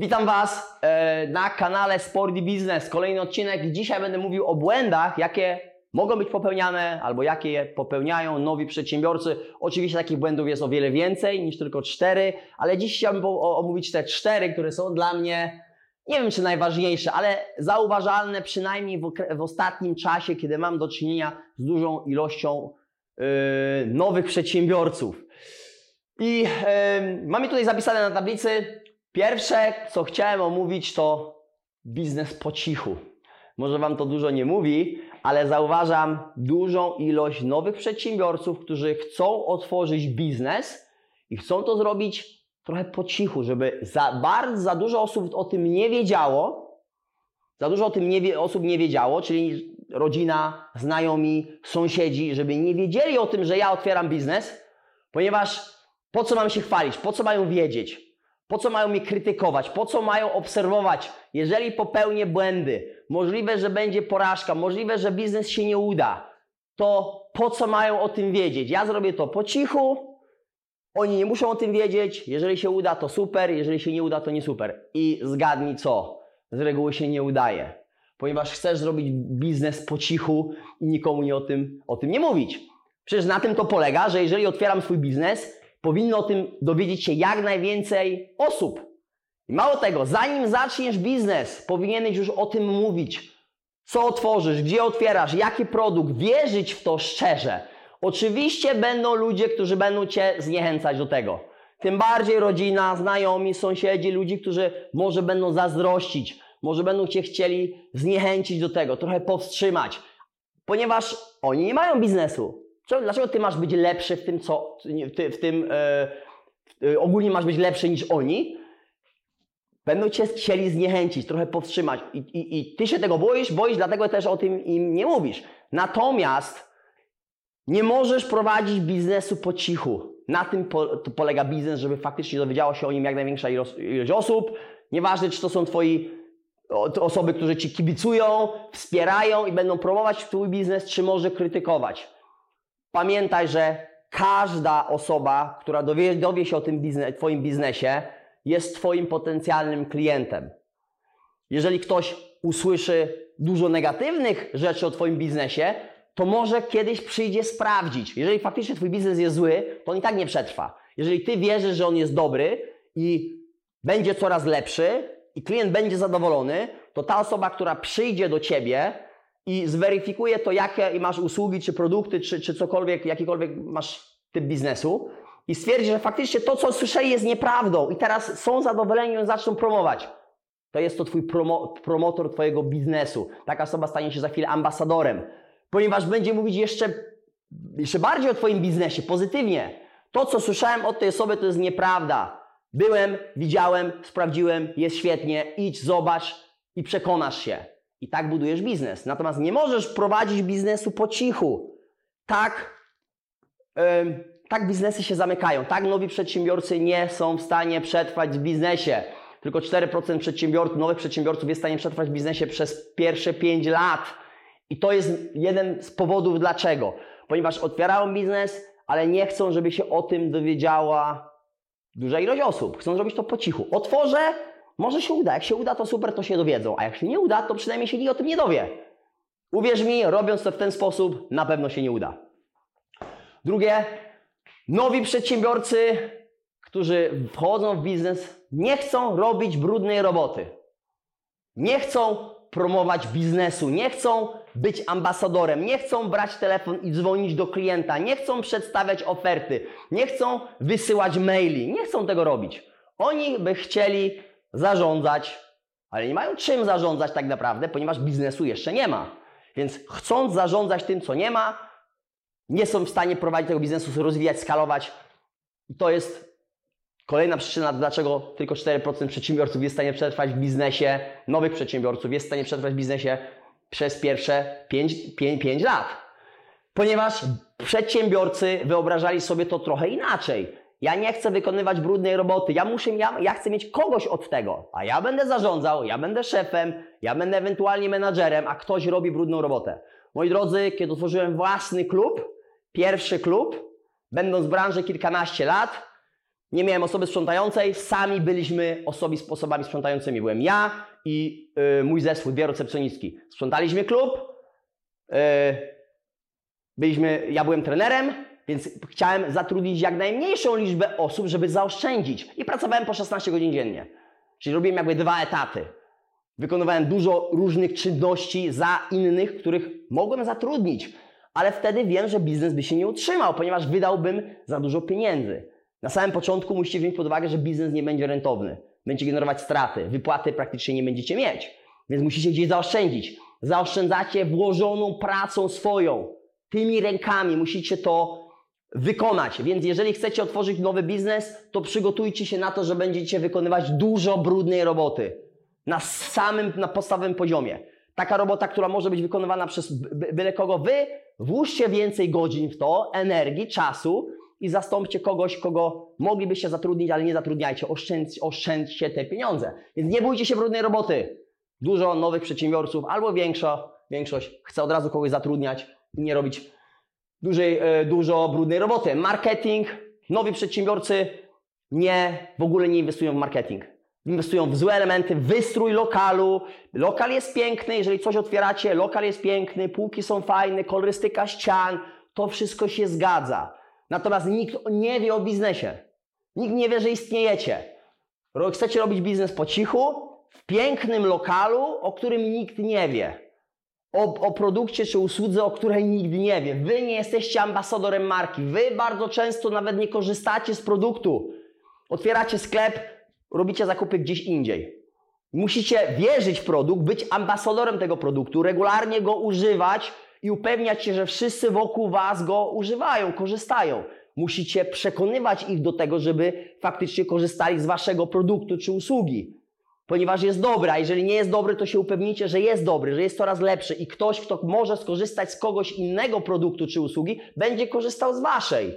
Witam Was e, na kanale Sport i Biznes. Kolejny odcinek. Dzisiaj będę mówił o błędach, jakie mogą być popełniane albo jakie popełniają nowi przedsiębiorcy. Oczywiście takich błędów jest o wiele więcej niż tylko cztery, ale dziś chciałbym omówić te cztery, które są dla mnie, nie wiem czy najważniejsze, ale zauważalne przynajmniej w, w ostatnim czasie, kiedy mam do czynienia z dużą ilością yy, nowych przedsiębiorców. I yy, mamy tutaj zapisane na tablicy Pierwsze, co chciałem omówić, to biznes po cichu. Może Wam to dużo nie mówi, ale zauważam dużą ilość nowych przedsiębiorców, którzy chcą otworzyć biznes i chcą to zrobić trochę po cichu, żeby za bardzo, za dużo osób o tym nie wiedziało, za dużo o tym nie, osób nie wiedziało, czyli rodzina, znajomi, sąsiedzi, żeby nie wiedzieli o tym, że ja otwieram biznes, ponieważ po co mam się chwalić, po co mają wiedzieć? Po co mają mnie krytykować? Po co mają obserwować? Jeżeli popełnię błędy, możliwe, że będzie porażka, możliwe, że biznes się nie uda, to po co mają o tym wiedzieć? Ja zrobię to po cichu, oni nie muszą o tym wiedzieć. Jeżeli się uda, to super, jeżeli się nie uda, to nie super. I zgadnij co? Z reguły się nie udaje, ponieważ chcesz zrobić biznes po cichu i nikomu nie o tym, o tym nie mówić. Przecież na tym to polega, że jeżeli otwieram swój biznes, powinno o tym dowiedzieć się jak najwięcej osób. I mało tego, zanim zaczniesz biznes, powinieneś już o tym mówić. Co otworzysz, gdzie otwierasz, jaki produkt, wierzyć w to szczerze. Oczywiście będą ludzie, którzy będą cię zniechęcać do tego. Tym bardziej rodzina, znajomi, sąsiedzi, ludzi, którzy może będą zazdrościć, może będą cię chcieli zniechęcić do tego, trochę powstrzymać, ponieważ oni nie mają biznesu. Dlaczego ty masz być lepszy w tym, co w tym e, e, ogólnie masz być lepszy niż oni? Będą cię chcieli zniechęcić, trochę powstrzymać. I, i, I ty się tego boisz, boisz, dlatego też o tym im nie mówisz. Natomiast nie możesz prowadzić biznesu po cichu. Na tym po, polega biznes, żeby faktycznie dowiedziało się o nim jak największa ilość osób. Nieważne, czy to są twoi osoby, które ci kibicują, wspierają i będą promować twój biznes, czy może krytykować. Pamiętaj, że każda osoba, która dowie, dowie się o tym biznes, Twoim biznesie, jest Twoim potencjalnym klientem. Jeżeli ktoś usłyszy dużo negatywnych rzeczy o Twoim biznesie, to może kiedyś przyjdzie sprawdzić. Jeżeli faktycznie Twój biznes jest zły, to on i tak nie przetrwa. Jeżeli Ty wierzysz, że on jest dobry i będzie coraz lepszy i klient będzie zadowolony, to ta osoba, która przyjdzie do Ciebie, i zweryfikuje to, jakie masz usługi, czy produkty, czy, czy cokolwiek, jakikolwiek masz typ biznesu i stwierdzi, że faktycznie to, co słyszeli jest nieprawdą i teraz są zadowoleni i zaczną promować. To jest to twój promo, promotor twojego biznesu. Taka osoba stanie się za chwilę ambasadorem, ponieważ będzie mówić jeszcze, jeszcze bardziej o twoim biznesie, pozytywnie. To, co słyszałem od tej osoby, to jest nieprawda. Byłem, widziałem, sprawdziłem, jest świetnie, idź, zobacz i przekonasz się. I tak budujesz biznes. Natomiast nie możesz prowadzić biznesu po cichu. Tak, yy, tak biznesy się zamykają. Tak nowi przedsiębiorcy nie są w stanie przetrwać w biznesie. Tylko 4% przedsiębiorców, nowych przedsiębiorców jest w stanie przetrwać w biznesie przez pierwsze 5 lat. I to jest jeden z powodów dlaczego. Ponieważ otwierają biznes, ale nie chcą, żeby się o tym dowiedziała duża ilość osób. Chcą zrobić to po cichu. Otworzę, może się uda. Jak się uda, to super, to się dowiedzą. A jak się nie uda, to przynajmniej się nikt o tym nie dowie. Uwierz mi, robiąc to w ten sposób, na pewno się nie uda. Drugie, nowi przedsiębiorcy, którzy wchodzą w biznes, nie chcą robić brudnej roboty. Nie chcą promować biznesu, nie chcą być ambasadorem, nie chcą brać telefon i dzwonić do klienta, nie chcą przedstawiać oferty, nie chcą wysyłać maili, nie chcą tego robić. Oni by chcieli zarządzać, ale nie mają czym zarządzać tak naprawdę, ponieważ biznesu jeszcze nie ma. Więc chcąc zarządzać tym, co nie ma, nie są w stanie prowadzić tego biznesu, rozwijać, skalować. I to jest kolejna przyczyna, dlaczego tylko 4% przedsiębiorców jest w stanie przetrwać w biznesie, nowych przedsiębiorców jest w stanie przetrwać w biznesie przez pierwsze 5, 5, 5 lat. Ponieważ przedsiębiorcy wyobrażali sobie to trochę inaczej. Ja nie chcę wykonywać brudnej roboty. Ja muszę, ja, ja chcę mieć kogoś od tego. A ja będę zarządzał, ja będę szefem, ja będę ewentualnie menadżerem, a ktoś robi brudną robotę. Moi drodzy, kiedy otworzyłem własny klub, pierwszy klub, będąc w branży kilkanaście lat, Nie miałem osoby sprzątającej, sami byliśmy osobi, osobami sprzątającymi. Byłem ja i y, mój zespół, dwie recepcjonistki. Sprzątaliśmy klub, y, byliśmy, ja byłem trenerem, więc chciałem zatrudnić jak najmniejszą liczbę osób, żeby zaoszczędzić. I pracowałem po 16 godzin dziennie. Czyli robiłem jakby dwa etaty. Wykonywałem dużo różnych czynności za innych, których mogłem zatrudnić, ale wtedy wiem, że biznes by się nie utrzymał, ponieważ wydałbym za dużo pieniędzy. Na samym początku musicie wziąć pod uwagę, że biznes nie będzie rentowny. Będzie generować straty, wypłaty praktycznie nie będziecie mieć, więc musicie gdzieś zaoszczędzić. Zaoszczędzacie włożoną pracą swoją, tymi rękami musicie to wykonać. Więc jeżeli chcecie otworzyć nowy biznes, to przygotujcie się na to, że będziecie wykonywać dużo brudnej roboty na samym, na podstawowym poziomie. Taka robota, która może być wykonywana przez byle kogo, wy włóżcie więcej godzin w to, energii, czasu i zastąpcie kogoś, kogo moglibyście zatrudnić, ale nie zatrudniajcie. Oszczędź, oszczędźcie te pieniądze. Więc nie bójcie się brudnej roboty. Dużo nowych przedsiębiorców albo większa, większość chce od razu kogoś zatrudniać i nie robić dużej, e, dużo brudnej roboty. Marketing. Nowi przedsiębiorcy nie, w ogóle nie inwestują w marketing inwestują w złe elementy, wystrój lokalu. Lokal jest piękny, jeżeli coś otwieracie, lokal jest piękny, półki są fajne, kolorystyka ścian, to wszystko się zgadza. Natomiast nikt nie wie o biznesie. Nikt nie wie, że istniejecie. Chcecie robić biznes po cichu, w pięknym lokalu, o którym nikt nie wie. O, o produkcie czy usłudze, o której nikt nie wie. Wy nie jesteście ambasadorem marki. Wy bardzo często nawet nie korzystacie z produktu. Otwieracie sklep, robicie zakupy gdzieś indziej. Musicie wierzyć w produkt, być ambasadorem tego produktu, regularnie go używać i upewniać się, że wszyscy wokół Was go używają, korzystają. Musicie przekonywać ich do tego, żeby faktycznie korzystali z Waszego produktu czy usługi. Ponieważ jest dobry, a jeżeli nie jest dobry, to się upewnijcie, że jest dobry, że jest coraz lepszy i ktoś, kto może skorzystać z kogoś innego produktu czy usługi, będzie korzystał z Waszej.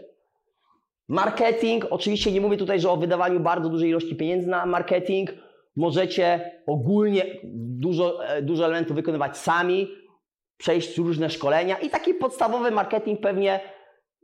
Marketing, oczywiście nie mówię tutaj, że o wydawaniu bardzo dużej ilości pieniędzy na marketing. Możecie ogólnie dużo, e, dużo elementów wykonywać sami, przejść różne szkolenia i taki podstawowy marketing pewnie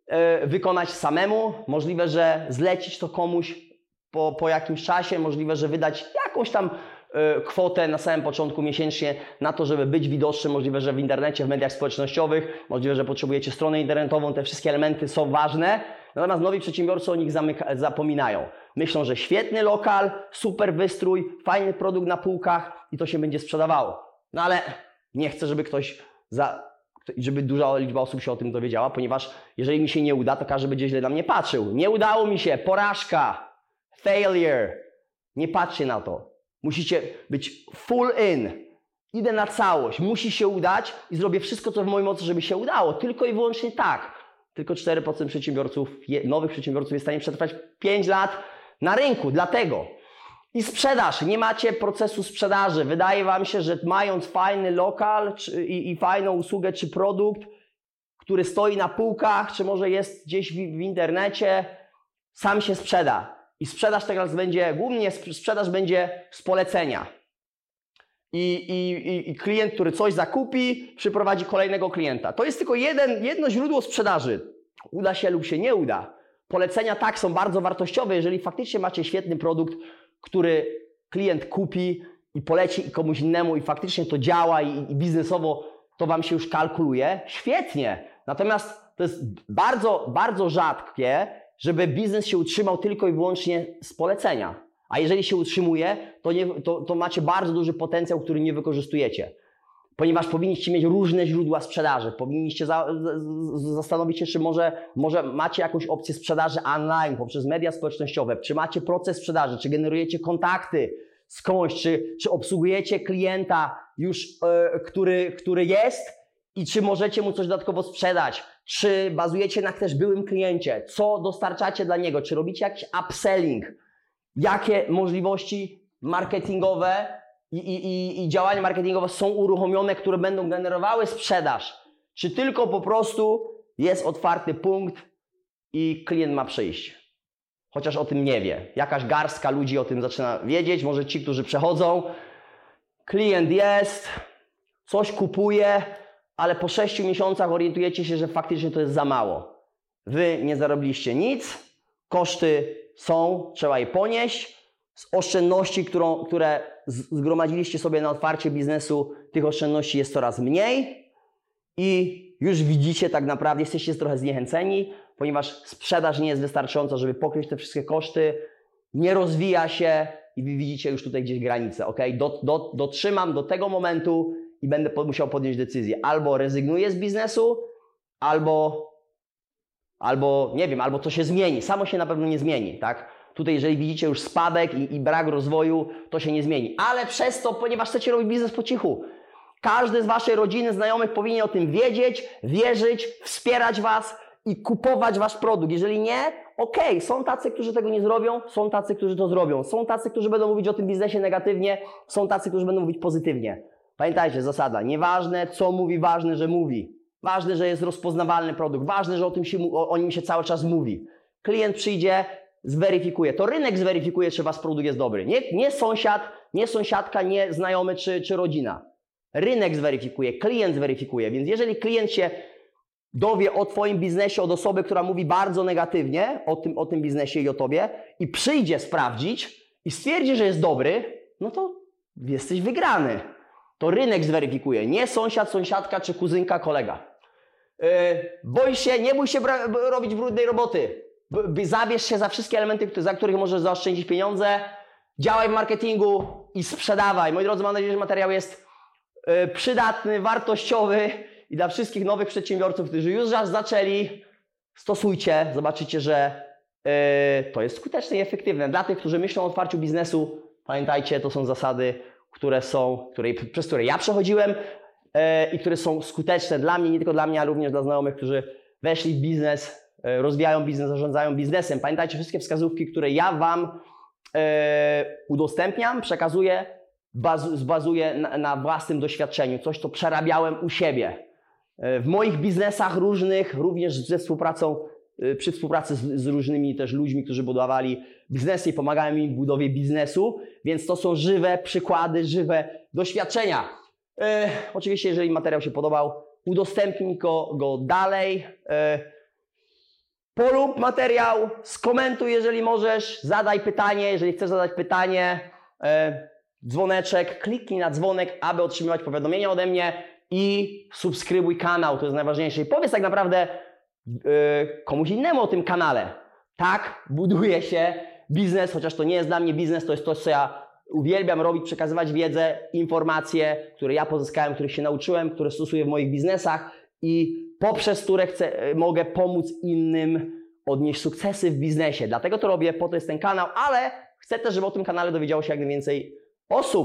e, wykonać samemu. Możliwe, że zlecić to komuś po, po jakimś czasie, możliwe, że wydać jakąś tam e, kwotę na samym początku miesięcznie na to, żeby być widoczny. Możliwe, że w internecie, w mediach społecznościowych, możliwe, że potrzebujecie stronę internetową. Te wszystkie elementy są ważne Natomiast nowi przedsiębiorcy o nich zamyka, zapominają. Myślą, że świetny lokal, super wystrój, fajny produkt na półkach i to się będzie sprzedawało. No ale nie chcę, żeby ktoś za, żeby duża liczba osób się o tym dowiedziała, ponieważ jeżeli mi się nie uda, to każdy będzie źle na mnie patrzył. Nie udało mi się, porażka, failure. Nie patrzcie na to. Musicie być full in. Idę na całość, musi się udać i zrobię wszystko, co w mojej mocy, żeby się udało. Tylko i wyłącznie tak tylko 4% przedsiębiorców, nowych przedsiębiorców jest w stanie przetrwać 5 lat na rynku. Dlatego i sprzedaż. Nie macie procesu sprzedaży. Wydaje Wam się, że mając fajny lokal czy, i, i, fajną usługę czy produkt, który stoi na półkach, czy może jest gdzieś w, w internecie, sam się sprzeda. I sprzedaż teraz będzie, głównie sprzedaż będzie z polecenia. I, i, I klient, który coś zakupi, przyprowadzi kolejnego klienta. To jest tylko jeden, jedno źródło sprzedaży. Uda się lub się nie uda. Polecenia tak są bardzo wartościowe, jeżeli faktycznie macie świetny produkt, który klient kupi i poleci i komuś innemu i faktycznie to działa i, i biznesowo to Wam się już kalkuluje. Świetnie. Natomiast to jest bardzo, bardzo rzadkie, żeby biznes się utrzymał tylko i wyłącznie z polecenia. A jeżeli się utrzymuje, to, nie, to, to macie bardzo duży potencjał, który nie wykorzystujecie. Ponieważ powinniście mieć różne źródła sprzedaży. Powinniście za, zastanowić się, czy może, może macie jakąś opcję sprzedaży online poprzez media społecznościowe, czy macie proces sprzedaży, czy generujecie kontakty skądś, czy, czy obsługujecie klienta już, yy, który, który jest i czy możecie mu coś dodatkowo sprzedać, czy bazujecie na też byłym kliencie, co dostarczacie dla niego, czy robicie jakiś upselling jakie możliwości marketingowe i, i, i działania marketingowe są uruchomione, które będą generowały sprzedaż. Czy tylko po prostu jest otwarty punkt i klient ma przyjść. Chociaż o tym nie wie. Jakaś garstka ludzi o tym zaczyna wiedzieć, może ci, którzy przechodzą. Klient jest, coś kupuje, ale po 6 miesiącach orientujecie się, że faktycznie to jest za mało. Wy nie zarobiliście nic, koszty są, trzeba je ponieść. Z oszczędności, którą, które zgromadziliście sobie na otwarcie biznesu, tych oszczędności jest coraz mniej i już widzicie tak naprawdę, jesteście trochę zniechęceni, ponieważ sprzedaż nie jest wystarczająca, żeby pokryć te wszystkie koszty, nie rozwija się i widzicie już tutaj gdzieś granicę, ok? Do, do, dotrzymam do tego momentu i będę musiał podjąć decyzję. Albo rezygnuję z biznesu, albo, albo nie wiem, albo to się zmieni. Samo się na pewno nie zmieni, tak? Tutaj, jeżeli widzicie już spadek i, i brak rozwoju, to się nie zmieni. Ale przez to, ponieważ chcecie robić biznes po cichu, każdy z Waszej rodziny, znajomych powinien o tym wiedzieć, wierzyć, wspierać Was i kupować Wasz produkt. Jeżeli nie, okej, okay, są tacy, którzy tego nie zrobią, są tacy, którzy to zrobią. Są tacy, którzy będą mówić o tym biznesie negatywnie, są tacy, którzy będą mówić pozytywnie. Pamiętajcie, zasada, nieważne co mówi, ważne, że mówi. Ważne, że jest rozpoznawalny produkt, ważne, że o, tym się, o, o nim się cały czas mówi. Klient przyjdzie, zweryfikuje. To rynek zweryfikuje, czy wasz produkt jest dobry. Nie, nie sąsiad, nie sąsiadka, nie znajomy czy, czy rodzina. Rynek zweryfikuje, klient zweryfikuje. Więc jeżeli klient się dowie o Twoim biznesie od osoby, która mówi bardzo negatywnie o tym, o tym biznesie i o Tobie i przyjdzie sprawdzić i stwierdzi, że jest dobry, no to jesteś wygrany. To rynek zweryfikuje, nie sąsiad, sąsiadka czy kuzynka, kolega. Yy, się, nie bój się robić brudnej roboty. B zabierz się za wszystkie elementy, za których możesz zaoszczędzić pieniądze. Działaj w marketingu i sprzedawaj. Moi drodzy, mam nadzieję, że materiał jest yy, przydatny, wartościowy i dla wszystkich nowych przedsiębiorców, którzy już zaczęli, stosujcie. Zobaczycie, że yy, to jest skuteczne i efektywne. Dla tych, którzy myślą o otwarciu biznesu, pamiętajcie, to są zasady które są, które, przez które ja przechodziłem e, i które są skuteczne dla mnie, nie tylko dla mnie, ale również dla znajomych, którzy weszli w biznes, e, rozwijają biznes, zarządzają biznesem. Pamiętajcie, wszystkie wskazówki, które ja Wam e, udostępniam, przekazuję, baz, zbazuję na, na własnym doświadczeniu, coś, co przerabiałem u siebie. E, w moich biznesach różnych, również ze współpracą Y, przy współpracy z, z, różnymi też ludźmi, którzy budowali biznesy i pomagałem im w budowie biznesu, więc to są żywe przykłady, żywe doświadczenia. E, oczywiście, jeżeli materiał się podobał, udostępnij go, go dalej. E, polub materiał, skomentuj, jeżeli możesz, zadaj pytanie, jeżeli chcesz zadać pytanie, e, dzwoneczek, kliknij na dzwonek, aby otrzymywać powiadomienia ode mnie i subskrybuj kanał, to jest najważniejsze. I powiedz tak naprawdę, Y, komuś innemu o tym kanale. Tak buduje się biznes, chociaż to nie jest dla mnie biznes, to jest to, co ja uwielbiam robić, przekazywać wiedzę, informacje, które ja pozyskałem, których się nauczyłem, które stosuję w moich biznesach i poprzez które chcę, y, mogę pomóc innym odnieść sukcesy w biznesie. Dlatego to robię, po to jest ten kanał, ale chcę też, żeby o tym kanale dowiedziało się jak najwięcej osób.